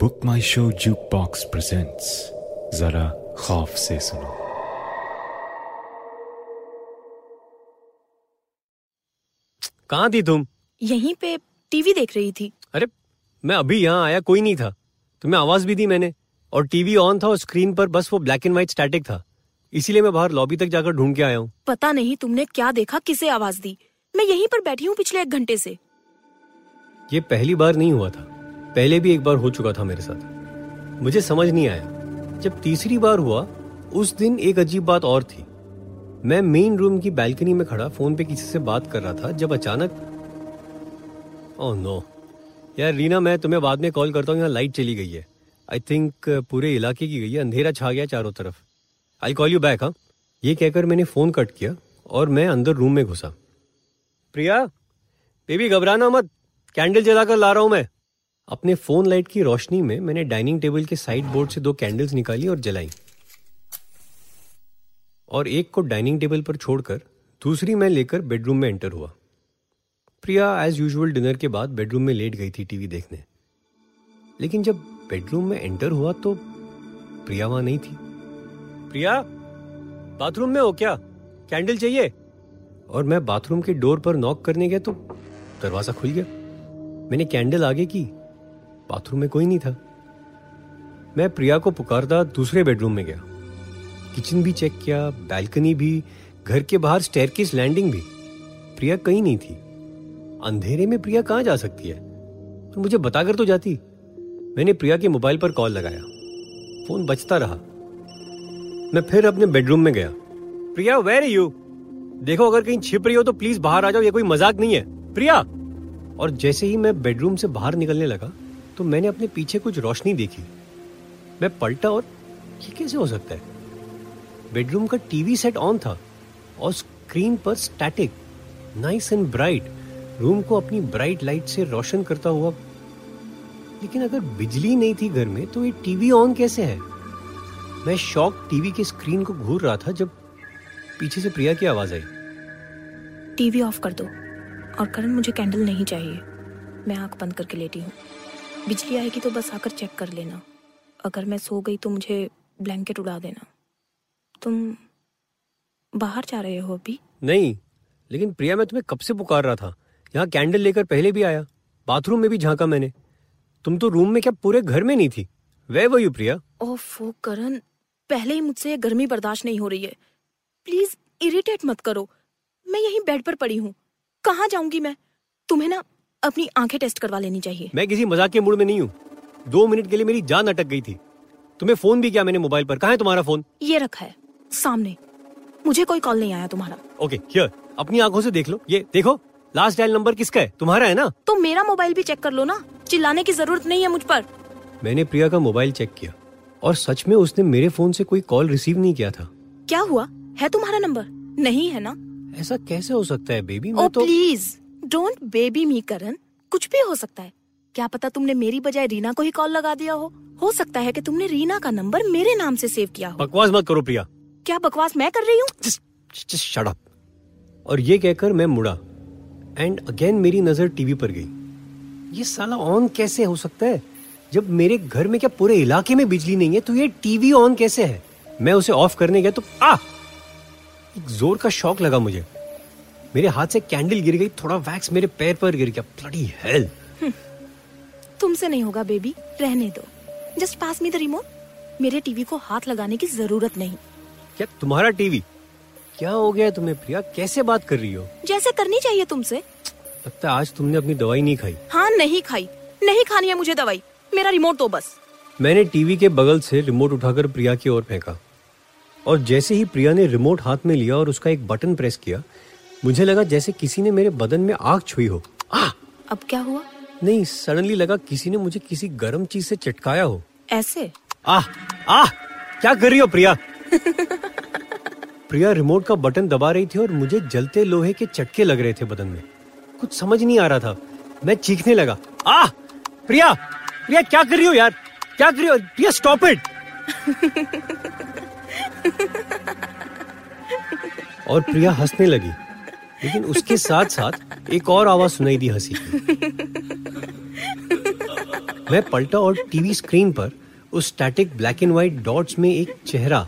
Book my show jukebox presents जरा खौफ से सुनो कहाँ थी तुम? यहीं पे टीवी देख रही थी। अरे मैं अभी यहाँ आया कोई नहीं था। तुम्हें आवाज़ भी दी मैंने। और टीवी ऑन था और स्क्रीन पर बस वो ब्लैक एंड व्हाइट स्टैटिक था। इसीलिए मैं बाहर लॉबी तक जाकर ढूंढ के आया हूँ। पता नहीं तुमने क्या देखा किसे आवाज़ दी। मैं यहीं पर बैठी हूँ पिछले एक घंटे से। ये पहली बार नहीं हुआ था। पहले भी एक बार हो चुका था मेरे साथ। मुझे समझ नहीं आया। जब तीसरी बार हुआ, उस दिन एक अजीब बात और थी। मैं मेन रूम की बैल्कनी में खड़ा फ़ोन पे किसी से बात कर रहा था, जब अचानक ओह नो यार रीना, मैं तुम्हें बाद में कॉल करता हूँ, यहाँ लाइट चली गई है। आई थिंक पूरे इलाके की गई है, अंधेरा छा गया चारों तरफ़। आई कॉल यू बैक हाँ। ये कहकर मैंने फ़ोन कट किया और मैं अंदर रूम में घुसा। प्रिया बेबी घबराना मत। कैंडल जलाकर ला रहा हूँ मैं। अपने फ़ोन लाइट की रोशनी में मैंने डाइनिंग टेबल के साइड बोर्ड से दो कैंडल्स निकाली और जलाई। और एक को डाइनिंग टेबल पर छोड़कर दूसरी मैं लेकर बेडरूम में एंटर हुआ। प्रिया एज यूजुअल डिनर के बाद बेडरूम में लेट गई थी टीवी देखने। लेकिन जब बेडरूम में एंटर हुआ तो प्रिया वहाँ नहीं थी। प्रिया, बाथरूम में हो क्या? कैंडल चाहिए? और मैं बाथरूम के डोर पर नॉक करने गया तो दरवाज़ा खुल गया। मैंने कैंडल आगे की बाथरूम में कोई नहीं था। मैं प्रिया को पुकारता दूसरे बेडरूम में गया। किचन भी चेक किया, बैल्कनी भी, घर के बाहर स्टेयरकेस लैंडिंग भी। प्रिया कहीं नहीं थी। अंधेरे में प्रिया कहाँ जा सकती है? तो मुझे बताकर तो जाती। मैंने प्रिया के मोबाइल पर कॉल लगाया। फ़ोन बजता रहा। मैं फिर अपने बेडरूम में गया। प्रिया वेर यू देखो, अगर कहीं छिप रही हो तो प्लीज़ बाहर आ जाओ, ये कोई मज़ाक नहीं है। प्रिया! और जैसे ही मैं बेडरूम से बाहर निकलने लगा तो मैंने अपने पीछे कुछ रोशनी देखी। मैं पलटा और ये कैसे हो सकता है? बेडरूम का टीवी सेट ऑन था और स्क्रीन पर static, nice and bright, room को अपनी ब्राइट लाइट से रोशन करता हुआ। लेकिन अगर बिजली नहीं थी घर में तो ये टीवी ऑन कैसे है? मैं शॉक टीवी के स्क्रीन को घूर रहा था जब पीछे से प्रिया की आवाज़ आई। टीवी ऑफ़ कर दो और करण मुझे कैंडल नहीं चाहिए। मैं आँख बंद करके लेटी हूँ। बिजली आएगी तो बस आकर चेक कर लेना। अगर मैं सो गई तो मुझे ब्लैंकेट उड़ा देना। तुम बाहर जा रहे हो अभी? नहीं लेकिन प्रिया मैं तुम्हें कब से पुकार रहा था? यहाँ कैंडल लेकर पहले भी आया। बाथरूम में भी झांका मैंने। तुम तो रूम में क्या पूरे घर में नहीं थी? वे वो यू प्रिया? ओफो करण पहले ही मुझसे गर्मी बर्दाश्त नहीं हो रही है। प्लीज़ इरिटेट मत करो। मैं यहीं बेड पर पड़ी हूँ। कहाँ जाऊँगी मैं? तुम्हें ना अपनी आँखें टेस्ट करवा लेनी चाहिए। मैं किसी मज़ाक के मूड में नहीं हूँ। दो मिनट के लिए मेरी जान अटक गई थी। तुम्हें फ़ोन भी किया मैंने मोबाइल पर। कहा है तुम्हारा फ़ोन? ये रखा है सामने। मुझे कोई कॉल नहीं आया तुम्हारा। ओके हियर अपनी आँखों से देख लो। ये देखो लास्ट डायल नंबर किसका है? तुम्हारा है ना? तो मेरा मोबाइल भी चेक कर लो ना। चिल्लाने की ज़रूरत नहीं है मुझ पर। मैंने प्रिया का मोबाइल चेक किया। और सच में उसने मेरे फ़ोन से कोई कॉल रिसीव नहीं किया था। क्या हुआ? है तुम्हारा नंबर? नहीं है ना? ऐसा कैसे हो सकता है बेबी ओ मैं तो please don't baby me Karan कुछ भी हो सकता है। क्या पता तुमने मेरी बजाय रीना को ही कॉल लगा दिया हो? हो सकता है कि तुमने रीना का नंबर मेरे नाम से सेव किया हो। बकवास मत करो प्रिया। क्या बकवास मैं कर रही हूँ? शट अप और ये कहकर मैं मुड़ा। एंड अगेन मेरी नज़र टीवी पर गई। ये साला ऑन कैसे हो सकता है? जब मेरे घर में क्या पूरे इलाके में बिजली नहीं है तो ये टीवी ऑन कैसे है? मैं उसे ऑफ़ करने गया तो आ! एक ज़ोर का शॉक लगा मुझे। मेरे हाथ से कैंडल गिर गई थोड़ा वैक्स मेरे पैर पर गिर गया। ब्लडी हेल तुमसे नहीं होगा बेबी रहने दो। Just pass me the remote मेरे टीवी को हाथ लगाने की ज़रूरत नहीं। क्या तुम्हारा टीवी क्या हो गया तुम्हें प्रिया? कैसे बात कर रही हो? जैसे करनी चाहिए तुमसे। लगता है आज तुमने अपनी दवाई नहीं खाई। हाँ नहीं खाई। नहीं खानी है मुझे दवाई। मेरा रिमोट दो बस। मैंने टीवी के बगल से रिमोट उठाकर प्रिया की ओर फेंका। और जैसे ही प्रिया ने रिमोट हाथ में लिया और उसका एक बटन प्रेस किया मुझे लगा जैसे किसी ने मेरे बदन में आग छुई हो। आ! अब क्या हुआ? नहीं सडनली लगा किसी ने मुझे किसी गर्म चीज़ से चटकाया हो। ऐसे? आह आह क्या कर रही हो प्रिया? प्रिया रिमोट का बटन दबा रही थी और मुझे जलते लोहे के चटके लग रहे थे बदन में। कुछ समझ नहीं आ रहा था। मैं चीखने लगा। आह प्रिया प्रिया क्या कर रही हो यार? क्या कर रही हो? प्रिया स्टॉप इट और प्रिया हंसने लगी। लेकिन उसके साथ साथ एक और आवाज़ सुनाई दी हँसी मैं पलटा और टीवी स्क्रीन पर उस static black and white dots में एक चेहरा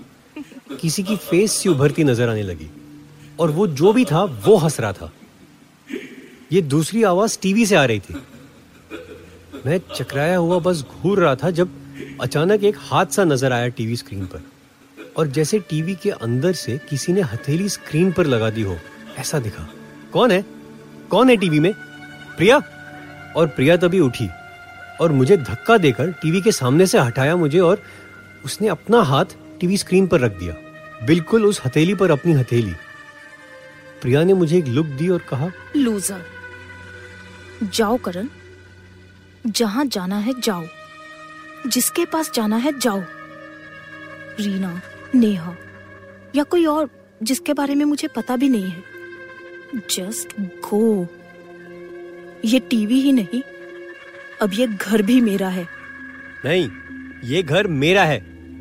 किसी की फेस सी उभरती नज़र आने लगी। और वो जो भी था, वो हंस रहा था। ये दूसरी आवाज़ टीवी से आ रही थी। मैं चकराया हुआ बस घूर रहा था जब अचानक एक हादसा नज़र आया टीवी स्क्रीन पर। और जैसे टीवी के अंदर से किसी ने हथेली स्क्रीन पर लगा दी हो ऐसा दिखा। कौन है? कौन है टीवी में? प्रिया? और प्रिया तभी उठी और मुझे धक्का देकर टीवी के सामने से हटाया मुझे और उसने अपना हाथ टीवी स्क्रीन पर रख दिया। बिल्कुल उस हथेली पर अपनी हथेली। प्रिया ने मुझे एक लुक दी और कहा, लूजर, जाओ करण। जहाँ जाना है जाओ। जिसके पास जाना है जाओ। रीना, नेहा, या कोई और जिसके बारे में मुझे पता भी नहीं है। जस्ट गो ये टीवी ही नहीं अब ये घर भी मेरा है। नहीं ये घर मेरा है।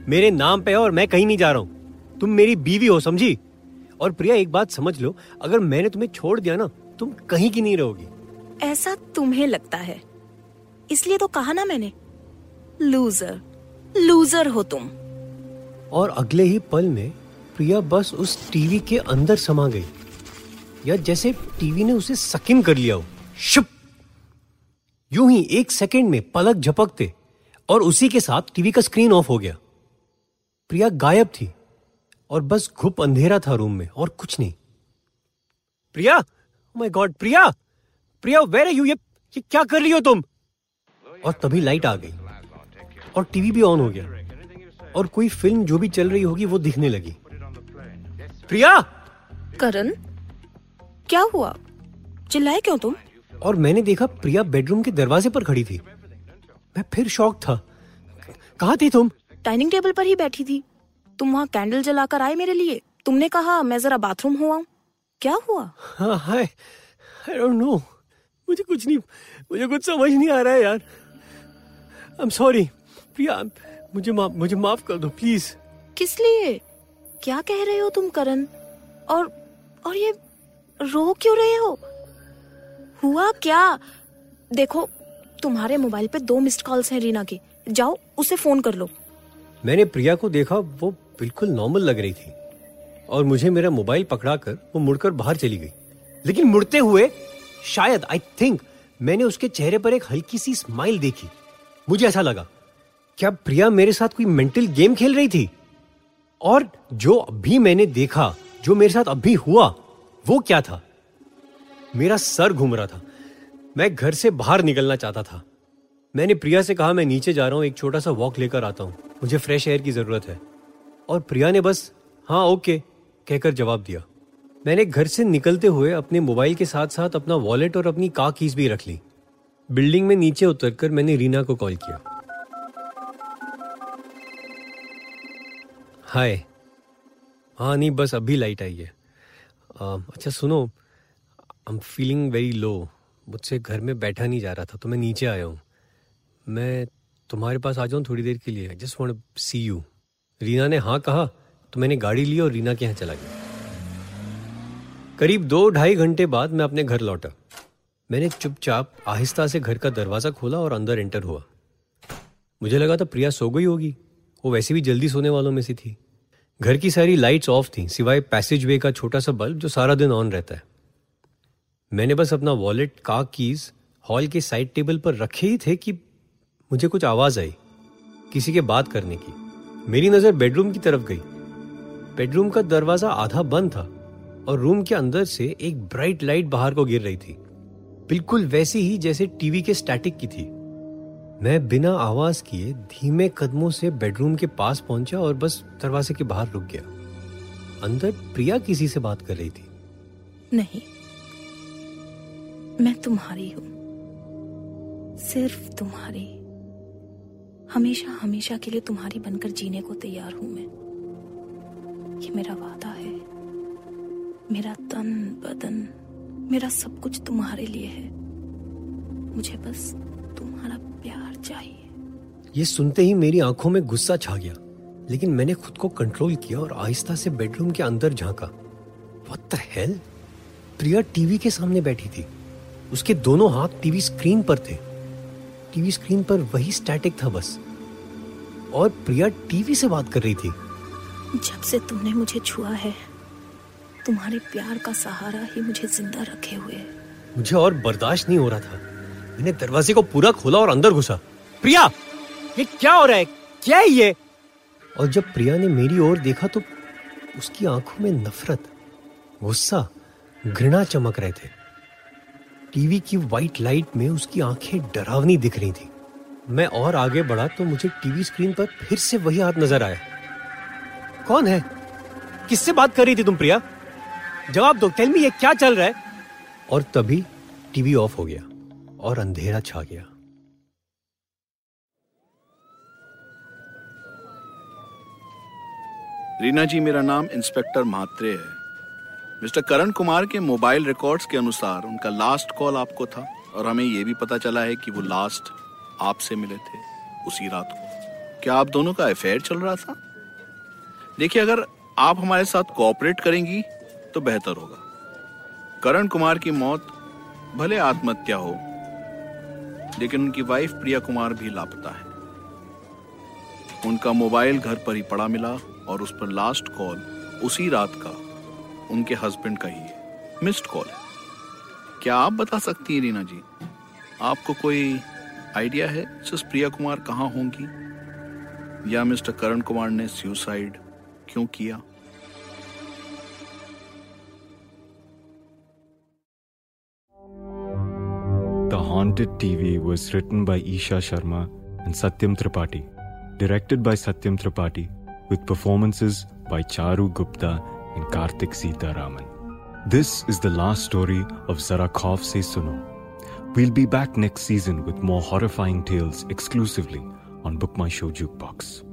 मेरे नाम पे है और मैं कहीं नहीं जा रहा हूँ। तुम मेरी बीवी हो समझी? और प्रिया एक बात समझ लो अगर मैंने तुम्हें छोड़ दिया ना तुम कहीं की नहीं रहोगी। ऐसा तुम्हें लगता है? इसलिए तो कहा ना मैंने। लूजर लूजर हो तुम। और अगले ही पल में प्रिया बस उस टीवी के अंदर समा गई। या जैसे टीवी ने उसे सकिन कर लिया हो। शुप। यूँ ही एक सेकंड में पलक झपकते और उसी के साथ टीवी का स्क्रीन ऑफ़ हो गया। प्रिया गायब थी और बस घुप अंधेरा था रूम में और कुछ नहीं। Priya my God Priya Priya where you ये, ये क्या कर रही हो तुम? और तभी लाइट आ गई और टीवी भी ऑन हो गया और कोई फ़िल्म जो भी चल रही होगी वो दिखने लगी। प्रिया! करण? क्या हुआ? चिल्लाए क्यों तुम? और मैंने देखा प्रिया बेडरूम के दरवाजे पर खड़ी थी। मैं फिर शॉक था। कहा थी तुम? डाइनिंग टेबल पर ही बैठी थी। तुम वहाँ कैंडल जलाकर आए मेरे लिए। तुमने कहा मैं जरा बाथरूम हुआ क्या हुआ? हाँ हाय। आई डोंट नो मुझे कुछ नहीं मुझे कुछ समझ नहीं आ रहा है यार। आई एम सॉरी प्रिया मुझे माफ़ मुझे माफ़ कर दो प्लीज़ किस लिए? क्या कह रहे हो तुम करण? और और ये रो क्यों रहे हो? हुआ क्या? देखो, तुम्हारे मोबाइल पे दो मिस्ड कॉल्स हैं रीना की। जाओ, उसे फ़ोन कर लो। मैंने प्रिया को देखा, वो बिल्कुल नॉर्मल लग रही थी। और मुझे मेरा मोबाइल पकड़ाकर वो मुड़कर बाहर चली गई। लेकिन मुड़ते हुए, शायद आई थिंक मैंने उसके चेहरे पर एक हल्की सी स्माइल देखी। मुझे ऐसा लगा, क्या प्रिया मेरे साथ कोई मेंटल गेम खेल रही थी? और जो अभी मैंने देखा, जो मेरे साथ अभी हुआ वो क्या था? मेरा सर घूम रहा था। मैं घर से बाहर निकलना चाहता था। मैंने प्रिया से कहा, मैं नीचे जा रहा हूँ, एक छोटा सा वॉक लेकर आता हूँ। मुझे फ्रेश एयर की ज़रूरत है। और प्रिया ने बस हाँ ओके कहकर जवाब दिया। मैंने घर से निकलते हुए अपने मोबाइल के साथ साथ अपना वॉलेट और अपनी का कीज भी रख ली। बिल्डिंग में नीचे उतरकर मैंने रीना को कॉल किया। हाय। हाँ नहीं, बस अभी लाइट आई है। अच्छा सुनो I am feeling very low मुझसे घर में बैठा नहीं जा रहा था तो मैं नीचे आया हूँ। मैं तुम्हारे पास आ जाऊँ थोड़ी देर के लिए? Just want see you Reena ने हाँ कहा तो मैंने गाड़ी ली और रीना के यहाँ चला गया। करीब दो ढाई घंटे बाद मैं अपने घर लौटा। मैंने चुपचाप आहिस्ता से घर का दरवाज़ा खोला और अंदर एंटर हुआ। मुझे लगा था प्रिया सो गई होगी। वो वैसे भी जल्दी सोने वालों में से थी। घर की सारी लाइट्स ऑफ़ थी, सिवाय पैसेज वे का छोटा सा बल्ब जो सारा दिन ऑन रहता है। मैंने बस अपना वॉलेट का कीज हॉल के साइड टेबल पर रखे ही थे कि मुझे कुछ आवाज़ आई, किसी के बात करने की। मेरी नज़र बेडरूम की तरफ़ गई। बेडरूम का दरवाज़ा आधा बंद था और रूम के अंदर से एक ब्राइट लाइट बाहर को गिर रही थी। बिल्कुल वैसी ही जैसे टीवी के स्टैटिक की थी। मैं बिना आवाज़ किए धीमे कदमों से बेडरूम के पास पहुँचा और बस दरवाजे के बाहर रुक गया। अंदर प्रिया किसी से बात कर रही थी। नहीं, मैं तुम्हारी हूँ। सिर्फ़ तुम्हारी। हमेशा हमेशा के लिए तुम्हारी बनकर जीने को तैयार हूँ मैं। ये मेरा वादा है। मेरा तन, बदन, मेरा सब कुछ तुम्हारे लिए है। मुझे बस तुम्हारा चाहिए। ये सुनते ही मेरी आँखों में गुस्सा छा गया लेकिन मैंने खुद को कंट्रोल किया और आहिस्ता से बेडरूम के अंदर झांका। What the hell? Priya TV के सामने बैठी थी। उसके दोनों हाथ टीवी स्क्रीन पर थे। टीवी स्क्रीन पर वही स्टैटिक था बस। और प्रिया टीवी से बात कर रही थी। जब से तुमने मुझे छुआ है तुम्हारे प्यार का सहारा ही मुझे ज़िंदा रखे हुए। मुझे और बर्दाश्त नहीं हो रहा था। मैंने दरवाजे को पूरा खोला और अंदर घुसा। प्रिया, ये क्या हो रहा है? क्या है ये? और जब प्रिया ने मेरी ओर देखा तो उसकी आँखों में नफरत, गुस्सा, घृणा चमक रहे थे। टीवी की वाइट लाइट में उसकी आँखें डरावनी दिख रही थी। मैं और आगे बढ़ा तो मुझे टीवी स्क्रीन पर फिर से वही हाथ नज़र आया। कौन है? किससे बात कर रही थी तुम प्रिया? जवाब दो टेल मी ये क्या चल रहा है? और तभी टीवी ऑफ़ हो गया और अंधेरा छा गया। रीना जी, मेरा नाम इंस्पेक्टर म्हात्रे है। मिस्टर करण कुमार के मोबाइल रिकॉर्ड्स के अनुसार उनका लास्ट कॉल आपको था और हमें यह भी पता चला है कि वो लास्ट आपसे मिले थे उसी रात को। क्या आप दोनों का अफेयर चल रहा था? देखिए, अगर आप हमारे साथ कोऑपरेट करेंगी तो बेहतर होगा। करण कुमार की मौत भले आत्महत्या हो, लेकिन उनकी वाइफ प्रिया कुमार भी लापता है। उनका मोबाइल घर पर ही पड़ा मिला और उस पर लास्ट कॉल उसी रात का उनके हस्बैंड का ही है। मिस्ड कॉल है। क्या आप बता सकती हैं रीना जी? आपको कोई आइडिया है सिस प्रिया कुमार कहाँ होंगी? या मिस्टर करण कुमार ने सुसाइड क्यों किया? Haunted TV was written by Isha Sharma and Satyam Tripathi, directed by Satyam Tripathi, with performances by Charu Gupta and Karthik Sita Raman. This is the last story of Zara Khauf Se Suno. We'll be back next season with more horrifying tales exclusively on Book My Show Jukebox.